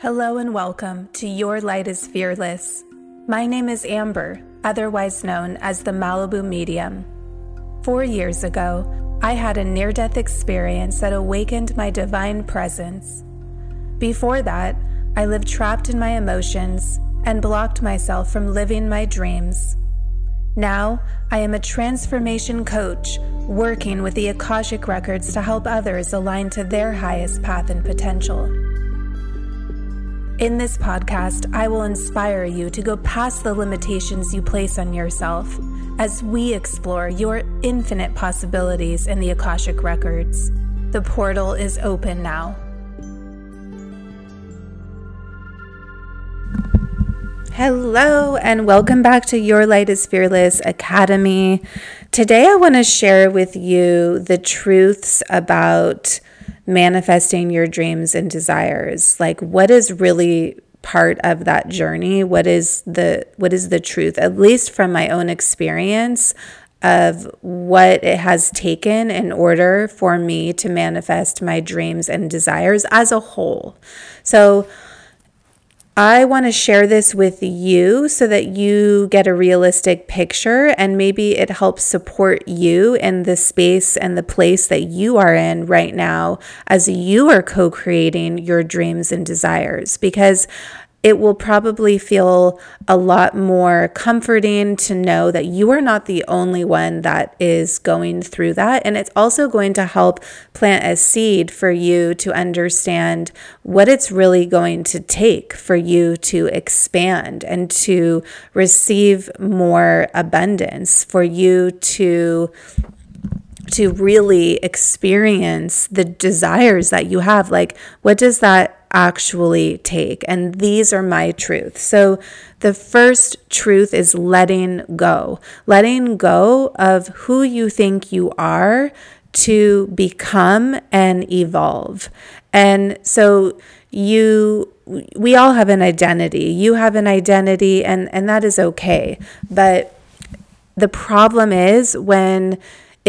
Hello and welcome to Your Light is Fearless. My name is Amber, otherwise known as the Malibu Medium. Four years ago, I had a near death experience that awakened my divine presence. Before that, I lived trapped in my emotions and blocked myself from living my dreams. Now, I am a transformation coach working with the Akashic Records to help others align to their highest path and potential. In this podcast, I will inspire you to go past the limitations you place on yourself as we explore your infinite possibilities in the Akashic Records. The portal is open now. Hello, and welcome back to Your Light is Fearless Academy. Today, I want to share with you the truths about manifesting your dreams and desires? Like what is really part of that journey? What is the what is the truth at least from my own experience of what it has taken in order for me to manifest my dreams and desires as a whole? So I want to share this with you so that you get a realistic picture and maybe it helps support you in the space and the place that you are in right now as you are co creating your dreams and desires. Because it will probably feel a lot more comforting to know that you are not the only one that is going through that. And it's also going to help plant a seed for you to understand what it's really going to take for you to expand and to receive more abundance, for you to to really experience the desires that you have like what does that actually take. And these are my truths. So the first truth is letting go, letting go of who you think you are to become and evolve. And so you we all have an identity. You have an identity and and that is okay. But the problem is when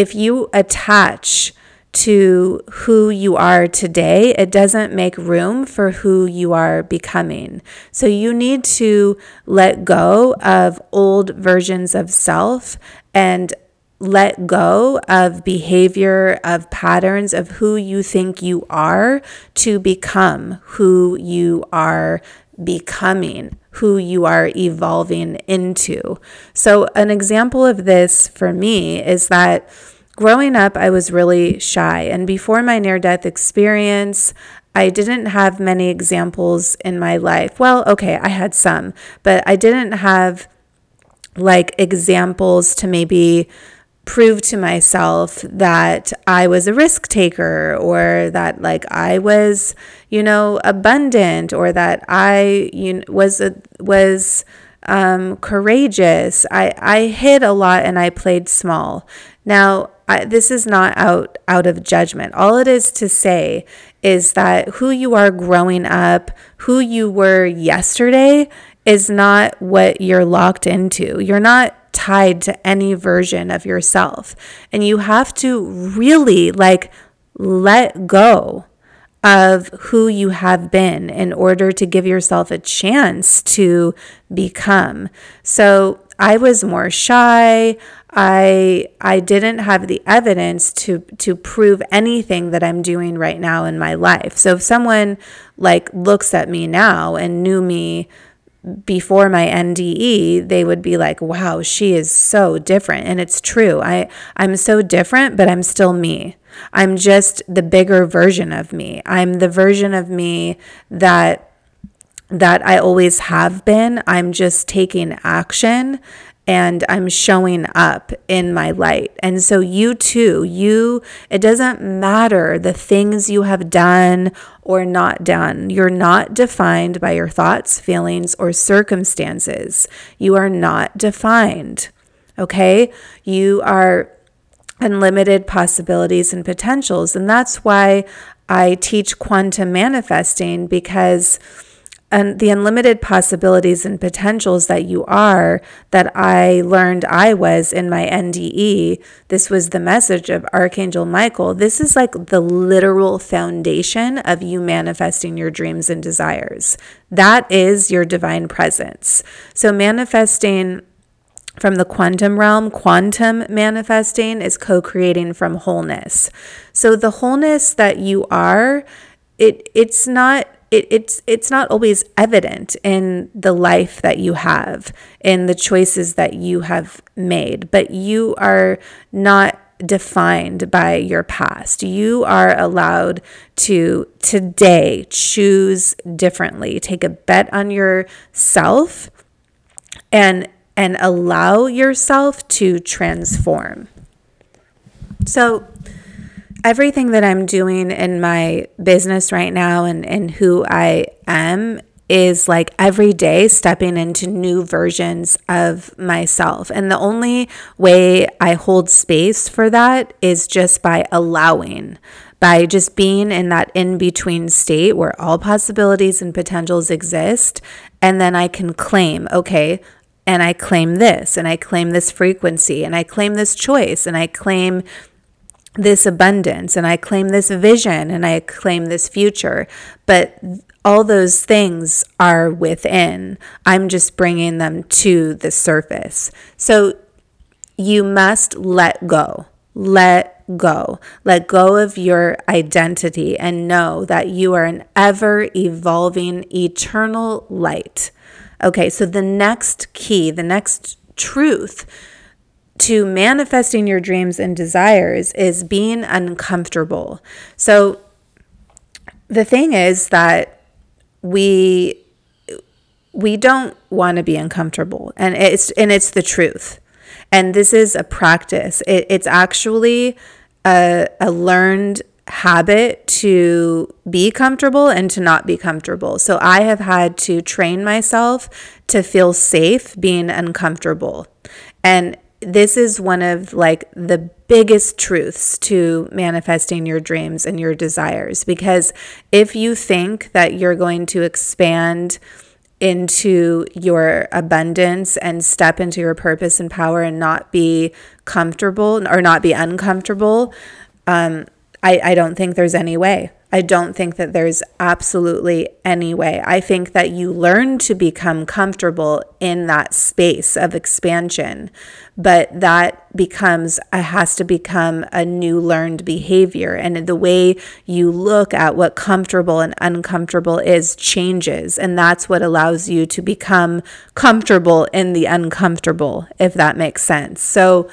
if you attach to who you are today, it doesn't make room for who you are becoming. So you need to let go of old versions of self and let go of behavior, of patterns of who you think you are to become who you are becoming, who you are evolving into. So, an example of this for me is that Growing up, I was really shy, and before my near death experience, I didn't have many examples in my life. Well, okay, I had some, but I didn't have like examples to maybe prove to myself that I was a risk taker or that like I was, you know, abundant or that I you know, was a, was um, courageous. I I hid a lot and I played small. Now I, this is not out out of judgment. All it is to say is that who you are growing up, who you were yesterday, is not what you're locked into. You're not tied to any version of yourself, and you have to really like let go of who you have been in order to give yourself a chance to become. So I was more shy. I I didn't have the evidence to to prove anything that I'm doing right now in my life. So if someone like looks at me now and knew me before my NDE, they would be like, "Wow, she is so different." And it's true. I I'm so different, but I'm still me. I'm just the bigger version of me. I'm the version of me that that I always have been. I'm just taking action and I'm showing up in my light. And so you too, you it doesn't matter the things you have done or not done. You're not defined by your thoughts, feelings or circumstances. You are not defined. Okay? You are unlimited possibilities and potentials and that's why I teach quantum manifesting because and the unlimited possibilities and potentials that you are that I learned I was in my NDE. This was the message of Archangel Michael. This is like the literal foundation of you manifesting your dreams and desires. That is your divine presence. So, manifesting from the quantum realm, quantum manifesting is co creating from wholeness. So, the wholeness that you are, it, it's not it, it's it's not always evident in the life that you have in the choices that you have made but you are not defined by your past. You are allowed to today choose differently take a bet on yourself and and allow yourself to transform. So everything that I'm doing in my business right now and, and who I am is like every day stepping into new versions of myself. And the only way I hold space for that is just by allowing, by just being in that in between state where all possibilities and potentials exist. And then I can claim, okay, and I claim this, and I claim this frequency, and I claim this choice, and I claim this abundance and I claim this vision and I claim this future. But all those things are within. I'm just bringing them to the surface. So you must let go. Let go. Let go of your identity and know that you are an ever evolving, eternal light. Okay, so the next key, the next truth to manifesting your dreams and desires is being uncomfortable. So the thing is that we we don't want to be uncomfortable and it's and it's the truth. And this is a practice. It, it's actually a, a learned habit to be comfortable and to not be comfortable. So I have had to train myself to feel safe being uncomfortable. And this is one of like the biggest truths to manifesting your dreams and your desires. Because if you think that you're going to expand into your abundance and step into your purpose and power and not be comfortable or not be uncomfortable um, I, I don't think there's any way I don't think that there's absolutely any way. I think that you learn to become comfortable in that space of expansion, but that becomes, it has to become a new learned behavior. And the way you look at what comfortable and uncomfortable is changes. And that's what allows you to become comfortable in the uncomfortable, if that makes sense. So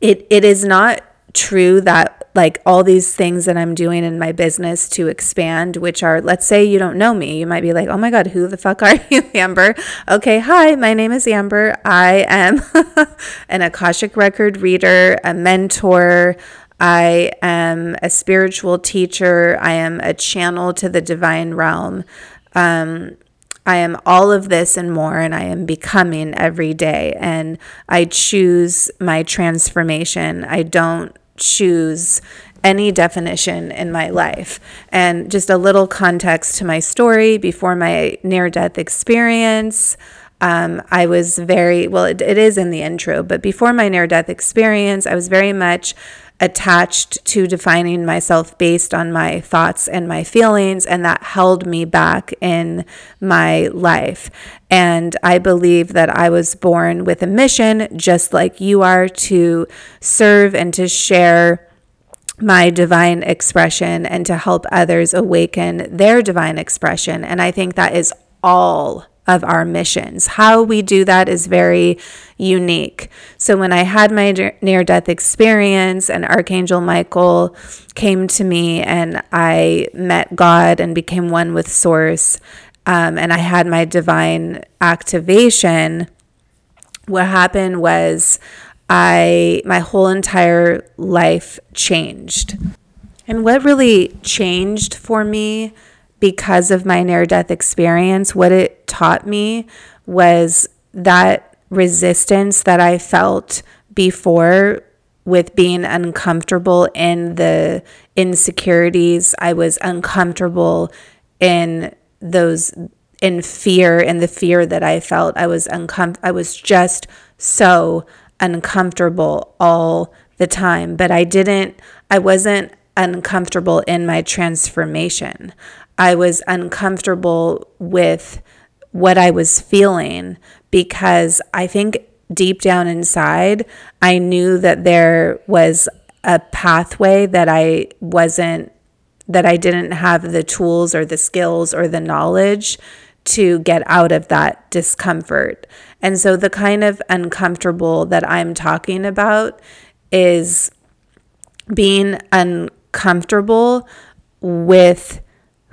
it, it is not true that like all these things that I'm doing in my business to expand, which are, let's say you don't know me, you might be like, oh my God, who the fuck are you, Amber? Okay, hi, my name is Amber. I am an Akashic record reader, a mentor. I am a spiritual teacher. I am a channel to the divine realm. Um, I am all of this and more, and I am becoming every day. And I choose my transformation. I don't choose any definition in my life. And just a little context to my story before my near death experience. Um, I was very, well, it, it is in the intro, but before my near death experience, I was very much attached to defining myself based on my thoughts and my feelings, and that held me back in my life. And I believe that I was born with a mission, just like you are, to serve and to share my divine expression and to help others awaken their divine expression. And I think that is all of our missions. How we do that is very unique. So when I had my near death experience and Archangel Michael came to me and I met God and became one with Source, um, and I had my divine activation, what happened was I my whole entire life changed. And what really changed for me because of my near death experience, what it taught me was that resistance that I felt before with being uncomfortable in the insecurities. I was uncomfortable in those in fear and the fear that I felt. I was uncom- I was just so uncomfortable all the time, but I didn't I wasn't uncomfortable in my transformation. I was uncomfortable with what I was feeling because I think deep down inside, I knew that there was a pathway that I wasn't, that I didn't have the tools or the skills or the knowledge to get out of that discomfort. And so the kind of uncomfortable that I'm talking about is being uncomfortable with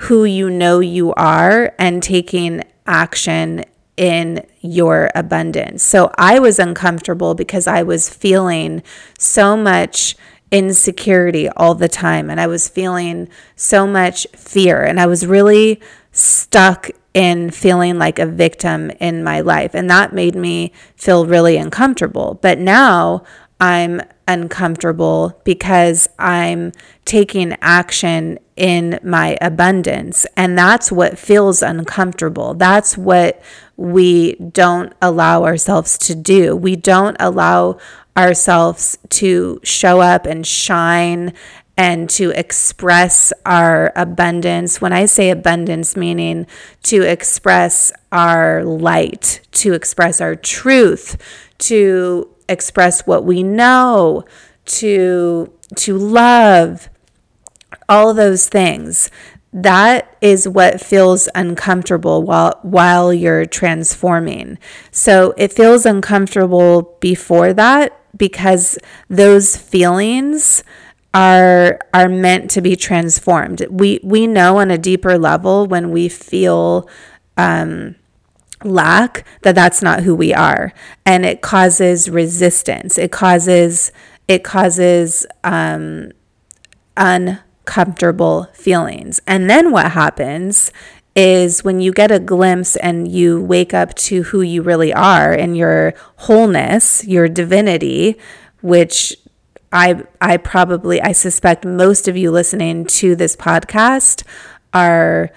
who you know you are and taking action in your abundance. So I was uncomfortable because I was feeling so much insecurity all the time and I was feeling so much fear and I was really stuck in feeling like a victim in my life and that made me feel really uncomfortable. But now I'm uncomfortable because I'm taking action in my abundance. And that's what feels uncomfortable. That's what we don't allow ourselves to do. We don't allow ourselves to show up and shine and to express our abundance. When I say abundance, meaning to express our light, to express our truth, to express what we know, to to love, all those things. That is what feels uncomfortable while while you're transforming. So it feels uncomfortable before that because those feelings are are meant to be transformed. We we know on a deeper level when we feel um, lack that that's not who we are and it causes resistance it causes it causes um, uncomfortable feelings and then what happens is when you get a glimpse and you wake up to who you really are and your wholeness your divinity which I I probably I suspect most of you listening to this podcast are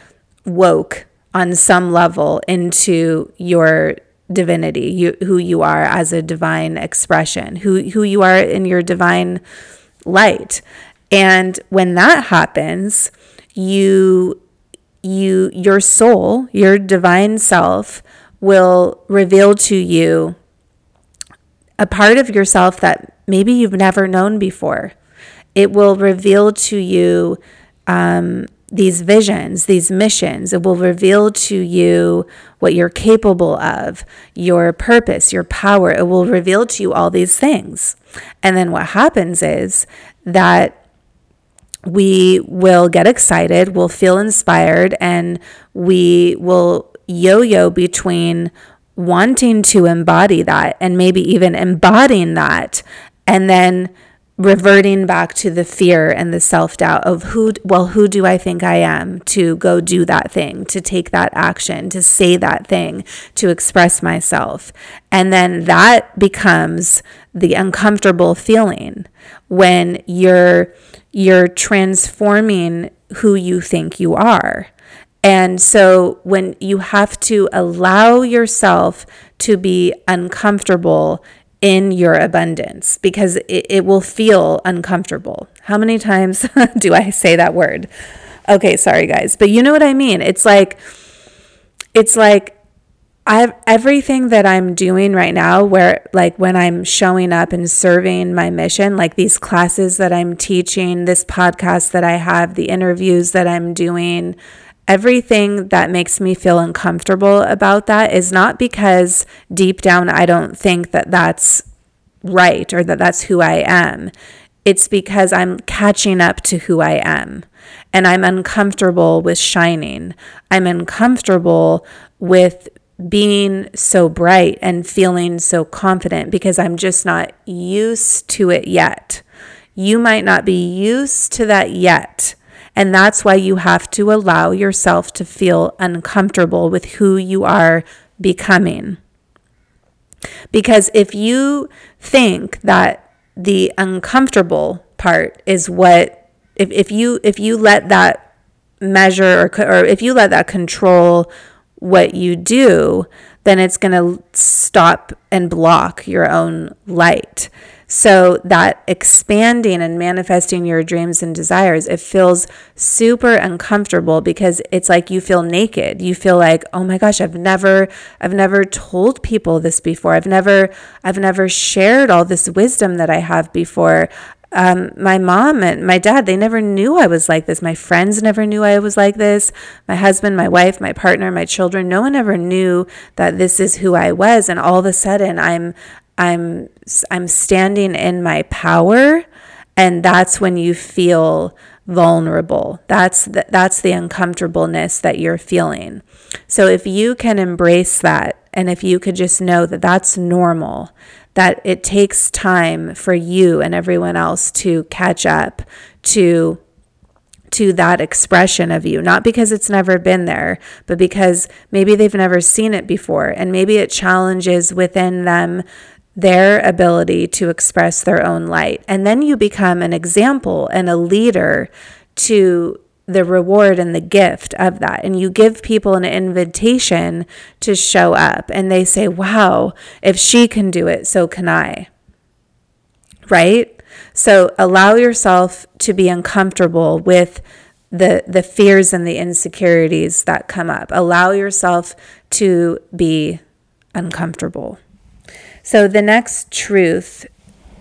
woke on some level into your divinity, you, who you are as a divine expression, who, who you are in your divine light. And when that happens, you you your soul, your divine self will reveal to you a part of yourself that maybe you've never known before. It will reveal to you um, these visions, these missions. It will reveal to you what you're capable of, your purpose, your power. It will reveal to you all these things. And then what happens is that we will get excited, we'll feel inspired, and we will yo yo between wanting to embody that and maybe even embodying that and then reverting back to the fear and the self-doubt of who well who do I think I am to go do that thing to take that action to say that thing to express myself. And then that becomes the uncomfortable feeling when you're you're transforming who you think you are and so when you have to allow yourself to be uncomfortable in your abundance because it, it will feel uncomfortable. How many times do I say that word? Okay, sorry guys, but you know what I mean. It's like, it's like, I've everything that I'm doing right now, where like when I'm showing up and serving my mission, like these classes that I'm teaching, this podcast that I have, the interviews that I'm doing, everything that makes me feel uncomfortable about that is not because deep down I don't think that that's right or that that's who I am. It's because I'm catching up to who I am and I'm uncomfortable with shining. I'm uncomfortable with being so bright and feeling so confident because I'm just not used to it yet. You might not be used to that yet. And that's why you have to allow yourself to feel uncomfortable with who you are becoming. Because if you think that the uncomfortable part is what if, if you if you let that measure or or if you let that control what you do, then it's going to stop and block your own light. So that expanding and manifesting your dreams and desires, it feels super uncomfortable because it's like you feel naked. You feel like, "Oh my gosh, I've never I've never told people this before. I've never I've never shared all this wisdom that I have before um, my mom and my dad, they never knew I was like this. My friends never knew I was like this. My husband, my wife, my partner, my children, no one ever knew that this is who I was. And all of a sudden, I'm, I'm, I'm standing in my power. And that's when you feel vulnerable. That's the, that's the uncomfortableness that you're feeling. So if you can embrace that and if you could just know that that's normal, that it takes time for you and everyone else to catch up to to that expression of you, not because it's never been there, but because maybe they've never seen it before. And maybe it challenges within them their ability to express their own light. And then you become an example and a leader to the reward and the gift of that. And you give people an invitation to show up, and they say, Wow, if she can do it, so can I. Right? So allow yourself to be uncomfortable with the, the fears and the insecurities that come up. Allow yourself to be uncomfortable. So, the next truth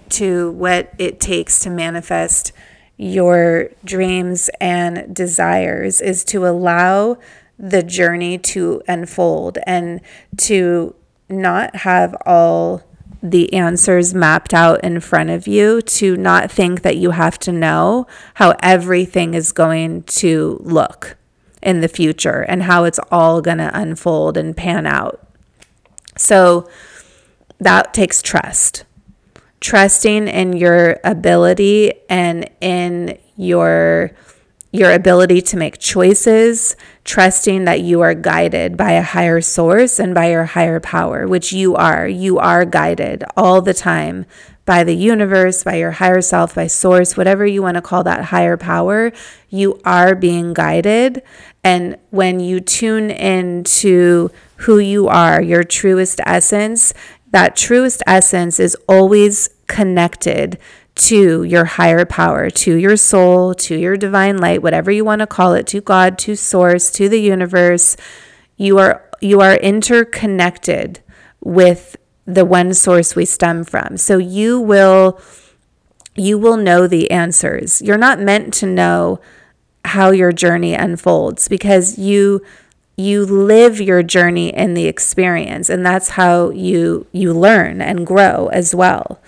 to what it takes to manifest your dreams and desires is to allow the journey to unfold and to not have all the answers mapped out in front of you, to not think that you have to know how everything is going to look in the future and how it's all going to unfold and pan out. So that takes trust trusting in your ability and in your your ability to make choices, trusting that you are guided by a higher source and by your higher power, which you are. You are guided all the time by the universe, by your higher self, by source, whatever you want to call that higher power. You are being guided. And when you tune into who you are, your truest essence, that truest essence is always connected to your higher power, to your soul, to your divine light, whatever you want to call it, to God, to source, to the universe. You are you are interconnected with the one source we stem from. So you will you will know the answers. You're not meant to know how your journey unfolds because you you live your journey in the experience and that's how you you learn and grow as well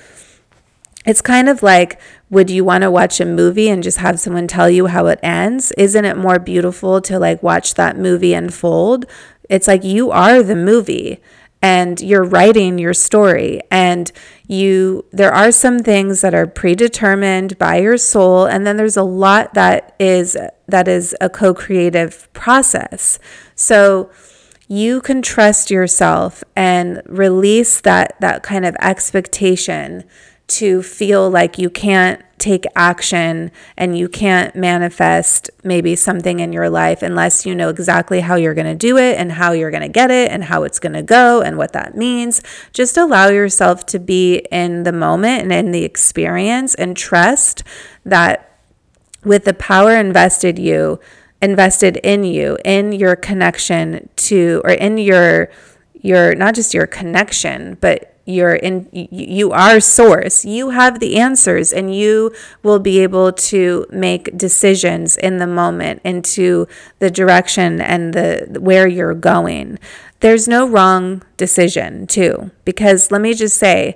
it's kind of like would you want to watch a movie and just have someone tell you how it ends? Isn't it more beautiful to like watch that movie unfold? It's like you are the movie and you're writing your story and you there are some things that are predetermined by your soul and then there's a lot that is that is a co-creative process. So you can trust yourself and release that that kind of expectation to feel like you can't take action and you can't manifest maybe something in your life unless you know exactly how you're going to do it and how you're going to get it and how it's going to go and what that means. Just allow yourself to be in the moment and in the experience and trust that with the power invested you invested in you in your connection to or in your your not just your connection but you're in you are source. You have the answers and you will be able to make decisions in the moment into the direction and the where you're going. There's no wrong decision too because let me just say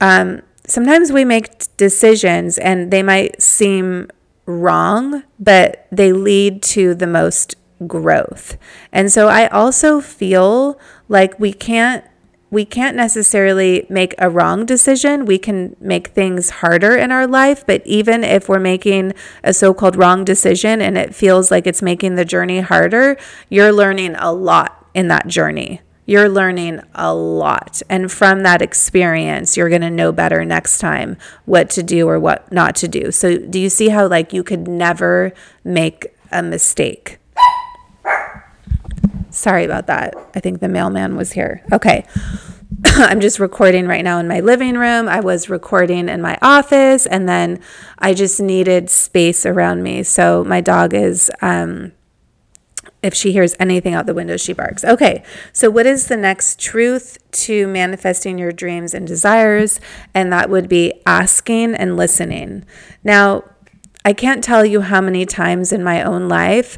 um, sometimes we make decisions and they might seem wrong but they lead to the most growth. And so i also feel like we can't we can't necessarily make a wrong decision. We can make things harder in our life, but even if we're making a so called wrong decision and it feels like it's making the journey harder, you're learning a lot in that journey. You're learning a lot. And from that experience, you're going to know better next time what to do or what not to do. So, do you see how, like, you could never make a mistake. Sorry about that. I think the mailman was here. Okay. I'm just recording right now in my living room. I was recording in my office, and then I just needed space around me. So my dog is, um, if she hears anything out the window, she barks. Okay, so what is the next truth to manifesting your dreams and desires? And that would be asking and listening. Now, I can't tell you how many times in my own life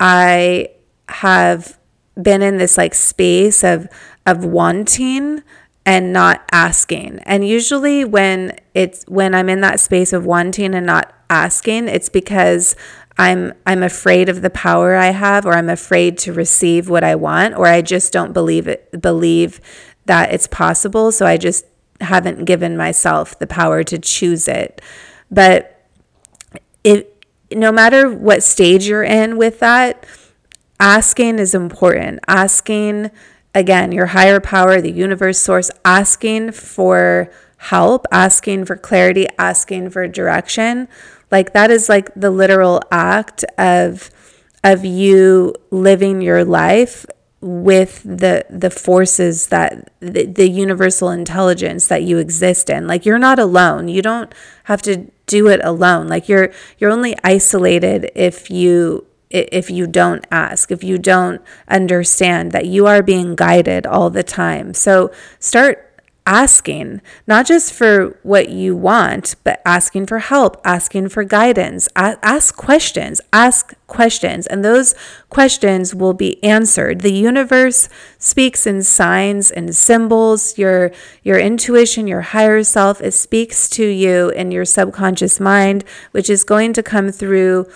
I have been in this like space of of wanting and not asking. And usually when it's when I'm in that space of wanting and not asking, it's because I'm I'm afraid of the power I have or I'm afraid to receive what I want or I just don't believe it believe that it's possible, so I just haven't given myself the power to choose it. But if no matter what stage you're in with that, asking is important. Asking again, your higher power, the universe source, asking for help, asking for clarity, asking for direction. Like that is like the literal act of of you living your life with the the forces that the, the universal intelligence that you exist in like you're not alone you don't have to do it alone like you're you're only isolated if you if you don't ask, if you don't understand that you are being guided all the time. So start asking, not just for what you want, but asking for help, asking for guidance. Ask questions, ask questions, and those questions will be answered. The universe speaks in signs and symbols. Your your intuition, your higher self, it speaks to you in your subconscious mind, which is going to come through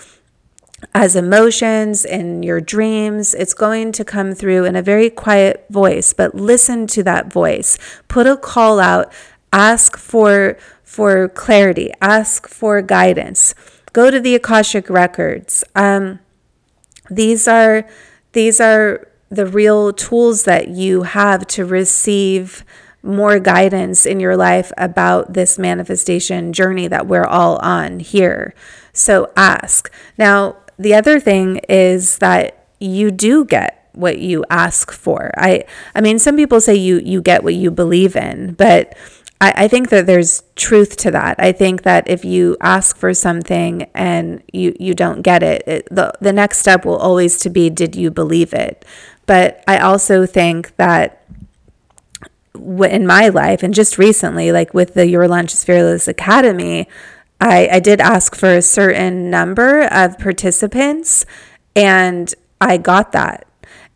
as emotions in your dreams. It's going to come through in a very quiet voice, but listen to that voice. Put a call out, ask for for clarity, ask for guidance. Go to the Akashic records. Um, these are these are the real tools that you have to receive more guidance in your life about this manifestation journey that we're all on here. So ask. Now, the other thing is that you do get what you ask for. I I mean some people say you you get what you believe in, but I, I think that there's truth to that. I think that if you ask for something and you, you don't get it, it the, the next step will always to be did you believe it? But I also think that in my life and just recently, like with the Your Launch is Fearless Academy, I, I did ask for a certain number of participants and I got that.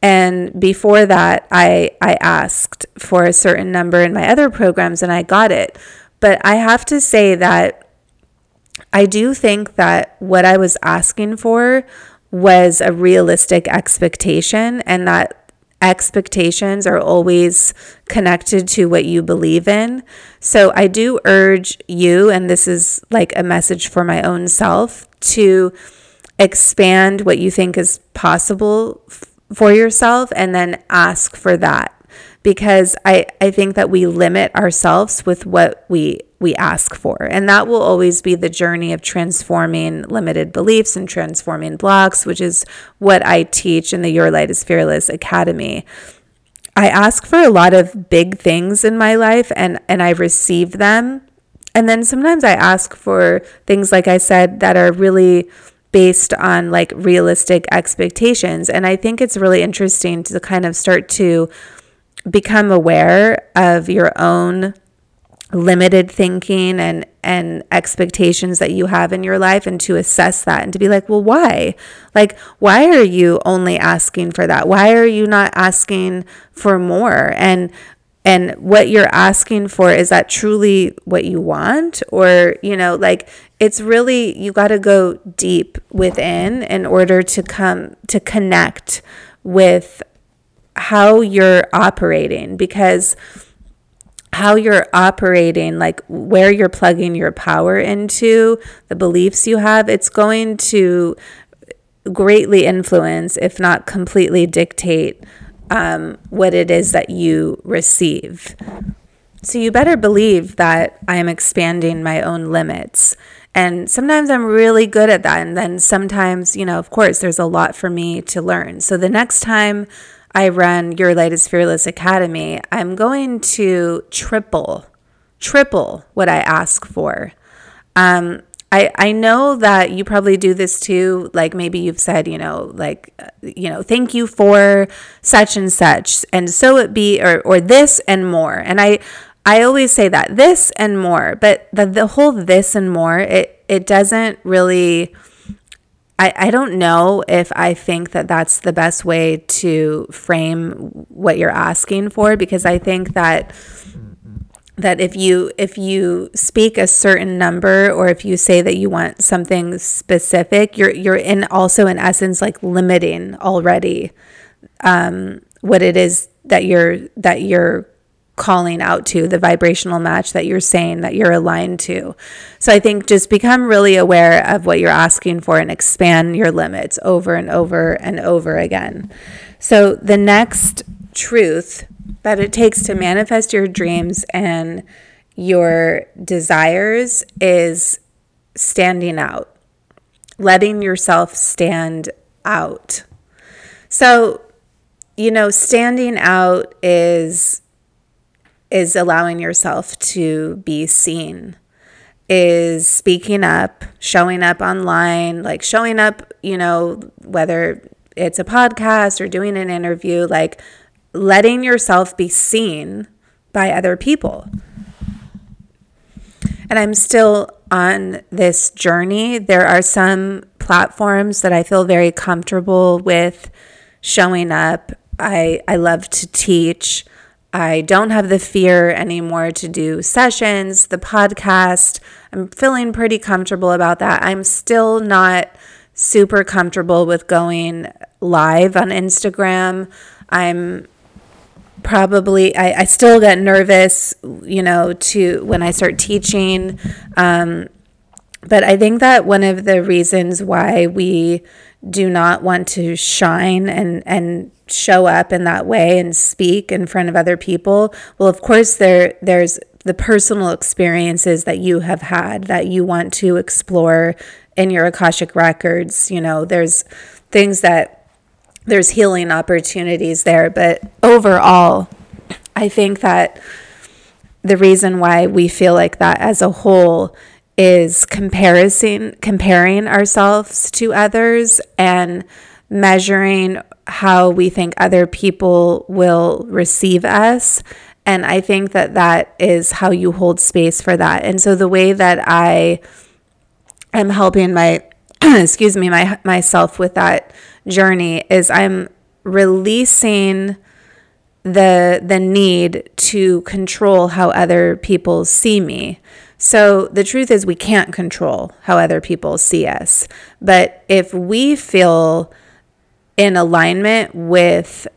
And before that, I, I asked for a certain number in my other programs and I got it. But I have to say that I do think that what I was asking for was a realistic expectation and that expectations are always connected to what you believe in. So I do urge you, and this is like a message for my own self, to expand what you think is possible f- for yourself and then ask for that. Because I, I think that we limit ourselves with what we we ask for. And that will always be the journey of transforming limited beliefs and transforming blocks, which is what I teach in the Your Light is Fearless Academy. I ask for a lot of big things in my life and, and I receive them. And then sometimes I ask for things, like I said, that are really based on like realistic expectations. And I think it's really interesting to kind of start to become aware of your own limited thinking and and expectations that you have in your life and to assess that and to be like well why? Like why are you only asking for that? Why are you not asking for more? And and what you're asking for is that truly what you want? Or you know like it's really you got to go deep within in order to come to connect with how you're operating because how you're operating, like where you're plugging your power into, the beliefs you have, it's going to greatly influence, if not completely dictate, um, what it is that you receive. So you better believe that I am expanding my own limits. And sometimes I'm really good at that. And then sometimes, you know, of course, there's a lot for me to learn. So the next time I run Your is Fearless Academy, I'm going to triple, triple what I ask for. Um, I, I know that you probably do this too. Like maybe you've said, you know, like, you know, thank you for such and such, and so it be, or, or this and more. And I, I always say that this and more, but the, the whole this and more, it, it doesn't really, I, I don't know if I think that that's the best way to frame what you're asking for because I think that that if you if you speak a certain number or if you say that you want something specific you're you're in also in essence like limiting already um, what it is that you're that you're calling out to, the vibrational match that you're saying that you're aligned to. So I think just become really aware of what you're asking for and expand your limits over and over and over again. So the next truth that it takes to manifest your dreams and your desires is standing out, letting yourself stand out. So, you know, standing out is is allowing yourself to be seen is speaking up, showing up online, like showing up, you know, whether it's a podcast or doing an interview, like letting yourself be seen by other people. And I'm still on this journey. There are some platforms that I feel very comfortable with showing up. I, I love to teach. I don't have the fear anymore to do sessions, the podcast. I'm feeling pretty comfortable about that. I'm still not super comfortable with going live on Instagram. I'm probably I, I still get nervous, you know, to when I start teaching. Um, but I think that one of the reasons why we do not want to shine and and show up in that way and speak in front of other people well of course there there's the personal experiences that you have had that you want to explore in your akashic records. You know there's things that there's healing opportunities there. But overall i think that the reason why we feel like that as a whole is comparison comparing ourselves to others and measuring how we think other people will receive us. And I think that that is how you hold space for that. And so the way that I am helping my, excuse me, my myself with that journey is I'm releasing the the need to control how other people see me. So the truth is we can't control how other people see us. But if we feel in alignment with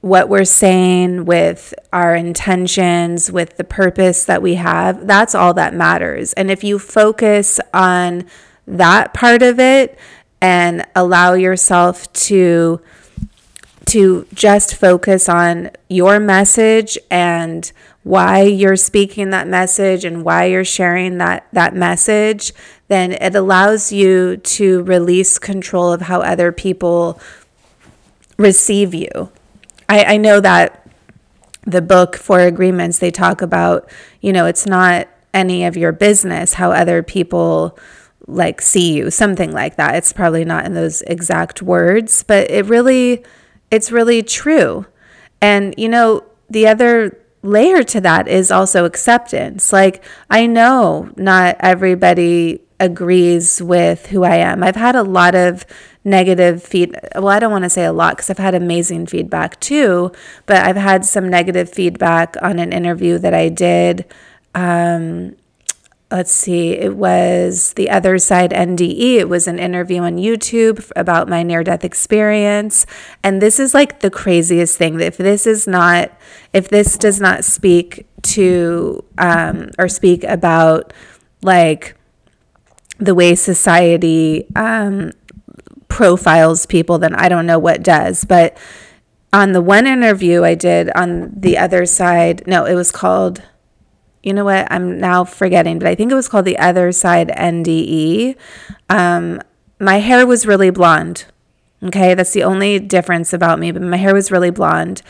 what we're saying, with our intentions, with the purpose that we have, that's all that matters. And if you focus on that part of it and allow yourself to to just focus on your message and why you're speaking that message and why you're sharing that that message then it allows you to release control of how other people receive you. I, I know that the book Four Agreements, they talk about, you know, it's not any of your business how other people like see you, something like that. It's probably not in those exact words, but it really, it's really true. And, you know, the other layer to that is also acceptance. Like, I know not everybody agrees with who I am. I've had a lot of negative feed well I don't want to say a lot cuz I've had amazing feedback too, but I've had some negative feedback on an interview that I did um, let's see, it was the other side NDE. It was an interview on YouTube about my near death experience. And this is like the craziest thing. If this is not, if this does not speak to um, or speak about like the way society um, profiles people, then I don't know what does. But on the one interview I did on the other side, no, it was called you know what? I'm now forgetting, but I think it was called the Other Side NDE. Um, my hair was really blonde. Okay, that's the only difference about me, but my hair was really blonde.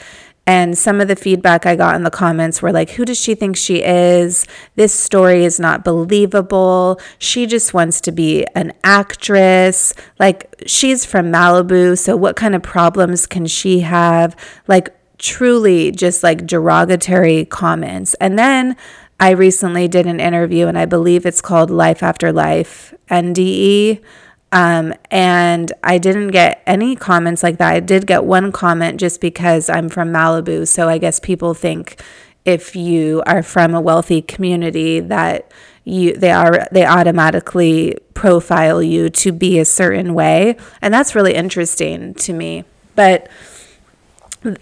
And some of the feedback I got in the comments were like, Who does she think she is? This story is not believable. She just wants to be an actress. Like, she's from Malibu. So, what kind of problems can she have? Like, truly just like derogatory comments. And then I recently did an interview, and I believe it's called Life After Life NDE um, and I didn't get any comments like that. I did get one comment just because I'm from Malibu. So I guess people think if you are from a wealthy community that you they are they automatically profile you to be a certain way. And that's really interesting to me. But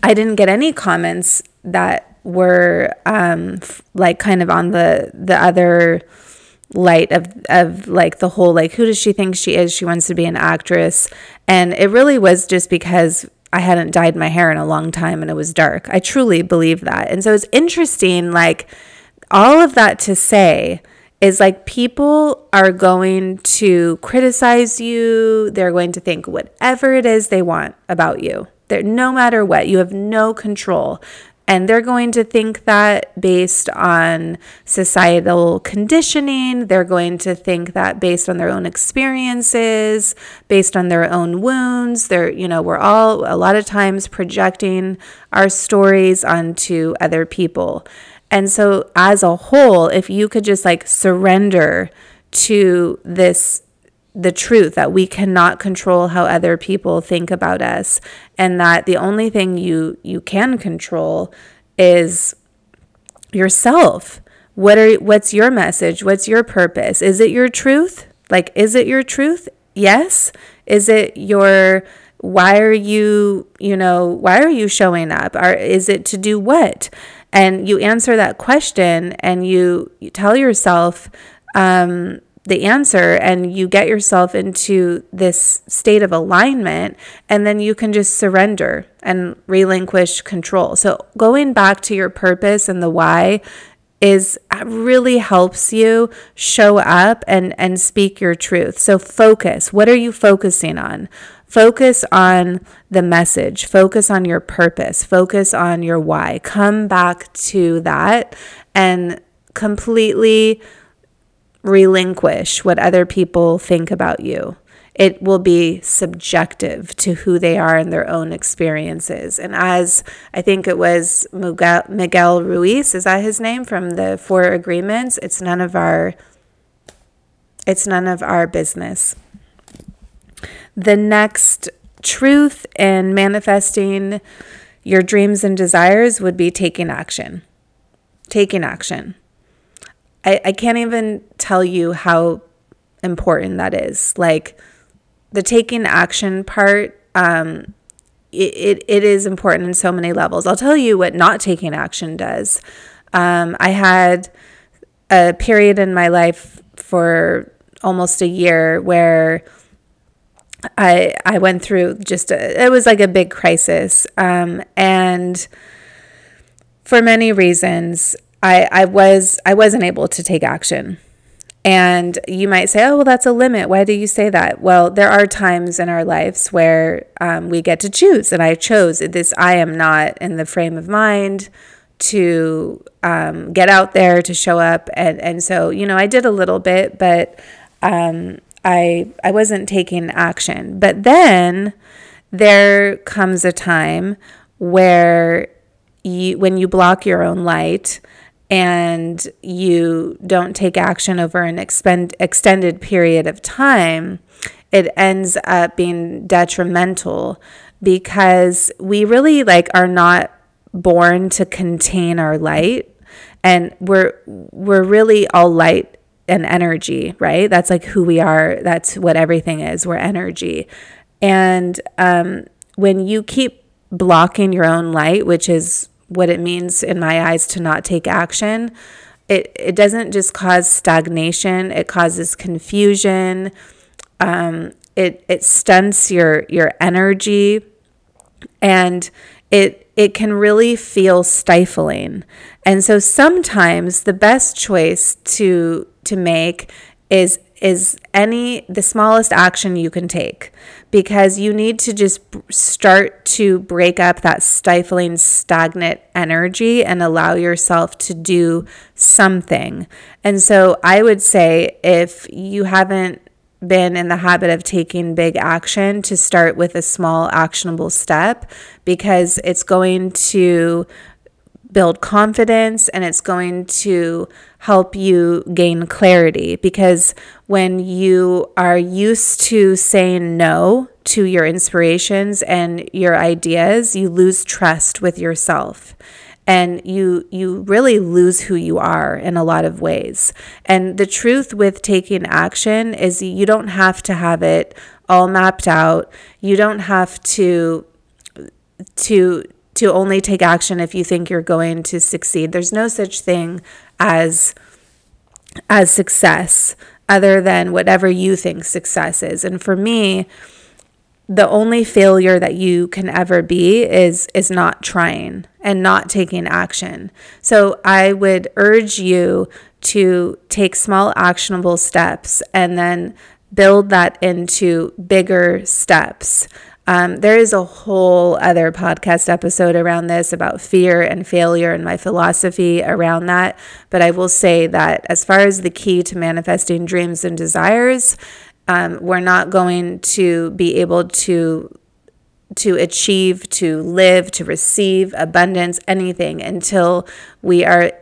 I didn't get any comments that were um, like kind of on the the other light of of like the whole like who does she think she is? She wants to be an actress. And it really was just because I hadn't dyed my hair in a long time and it was dark. I truly believe that. And so it's interesting like all of that to say is like people are going to criticize you. They're going to think whatever it is they want about you they're, no matter what you have no control and they're going to think that based on societal conditioning. They're going to think that based on their own experiences, based on their own wounds. They're, you know, we're all a lot of times projecting our stories onto other people. And so, as a whole, if you could just like surrender to this the truth that we cannot control how other people think about us and that the only thing you you can control is yourself. What are what's your message? What's your purpose? Is it your truth? Like is it your truth? Yes. Is it your why are you you know why are you showing up? Or is it to do what? And you answer that question and you, you tell yourself um, the answer and you get yourself into this state of alignment and then you can just surrender and relinquish control. So going back to your purpose and the why is uh, really helps you show up and and speak your truth. So focus. What are you focusing on? Focus on the message. Focus on your purpose. Focus on your why. Come back to that and completely relinquish what other people think about you. It will be subjective to who they are and their own experiences. And as I think it was Miguel, Ruiz, is that his name from the Four Agreements? It's none of our it's none of our business. The next truth in manifesting your dreams and desires would be taking action. Taking action. I, I can't even tell you how important that is. Like the taking action part, um, it, it, it is important in so many levels. I'll tell you what not taking action does. Um, I had a period in my life for almost a year where I I went through just a, it was like a big crisis, um, and for many reasons, I, I was I wasn't able to take action. And you might say, oh, well, that's a limit. Why do you say that? Well, there are times in our lives where um, we get to choose. And I chose this. I am not in the frame of mind to um, get out there, to show up. And, and so, you know, I did a little bit, but um, I, I wasn't taking action. But then there comes a time where you, when you block your own light, and you don't take action over an expend, extended period of time, it ends up being detrimental because we really like are not born to contain our light and we're we're really all light and energy, right? That's like who we are. That's what everything is. We're energy. And um, when you keep blocking your own light, which is what it means in my eyes to not take action, it, it doesn't just cause stagnation, it causes confusion. Um, it, it stunts your, your energy and it it can really feel stifling. And so sometimes the best choice to to make is is any the smallest action you can take because you need to just start to break up that stifling stagnant energy and allow yourself to do something. And so I would say if you haven't been in the habit of taking big action to start with a small actionable step because it's going to build confidence and it's going to help you gain clarity because when you are used to saying no to your inspirations and your ideas, you lose trust with yourself and you you really lose who you are in a lot of ways. And the truth with taking action is you don't have to have it all mapped out. You don't have to to to only take action if you think you're going to succeed. There's no such thing as as success other than whatever you think success is. And for me, the only failure that you can ever be is is not trying and not taking action. So I would urge you to take small actionable steps and then build that into bigger steps. Um, there is a whole other podcast episode around this about fear and failure and my philosophy around that. But I will say that as far as the key to manifesting dreams and desires, um, we're not going to be able to to achieve, to live, to receive abundance, anything until we are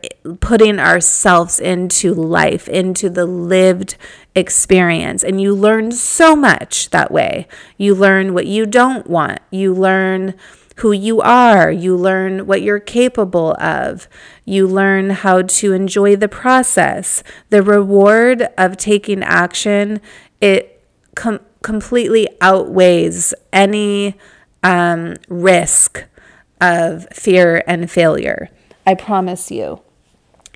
putting ourselves into life, into the lived experience. And you learn so much that way. You learn what you don't want, you learn who you are, you learn what you're capable of, you learn how to enjoy the process. The reward of taking action it com- completely outweighs any um, risk of fear and failure. I promise you.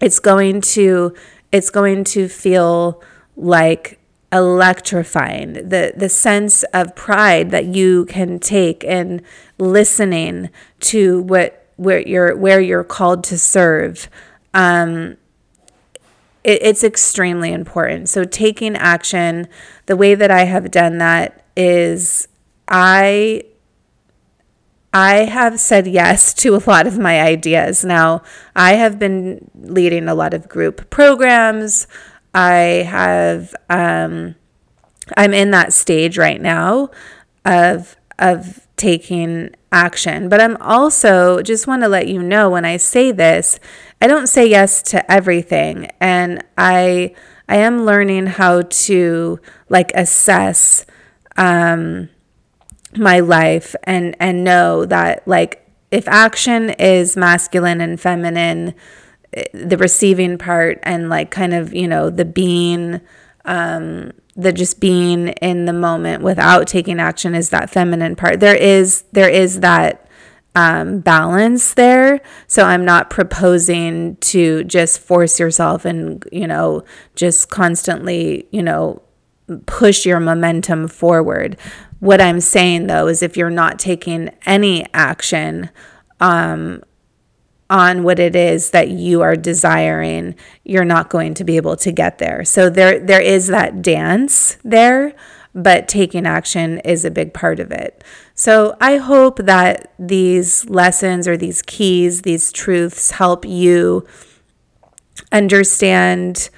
It's going to it's going to feel like electrifying the the sense of pride that you can take in listening to what where you're where you're called to serve um, it, it's extremely important. So, taking action, the way that I have done that is I I have said yes to a lot of my ideas. Now, I have been leading a lot of group programs. I have um, I'm in that stage right now of of taking action. But I'm also just want to let you know when I say this, I don't say yes to everything and I I am learning how to like assess um my life and and know that like if action is masculine and feminine the receiving part and like kind of you know the being um the just being in the moment without taking action is that feminine part there is there is that um, balance there. So I'm not proposing to just force yourself and, you know, just constantly, you know, push your momentum forward. What I'm saying though is if you're not taking any action um, on what it is that you are desiring, you're not going to be able to get there. So there there is that dance there but taking action is a big part of it. So I hope that these lessons or these keys, these truths help you understand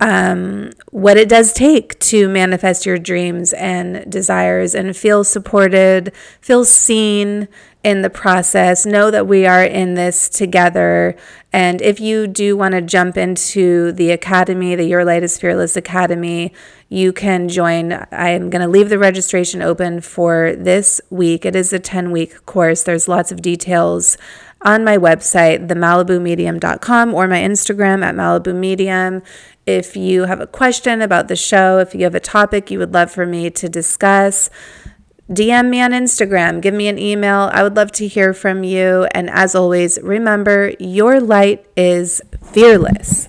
um, what it does take to manifest your dreams and desires and feel supported, feel seen, in the process. Know that we are in this together. And if you do want to jump into the academy, the Your Light is Fearless Academy, you can join. I am going to leave the registration open for this week. It is a 10 week course. There's lots of details on my website, themalibumedium.com, or my Instagram at Malibu Medium. If you have a question about the show, if you have a topic you would love for me to discuss, DM me on Instagram, give me an email. I would love to hear from you. And as always, remember your light is fearless.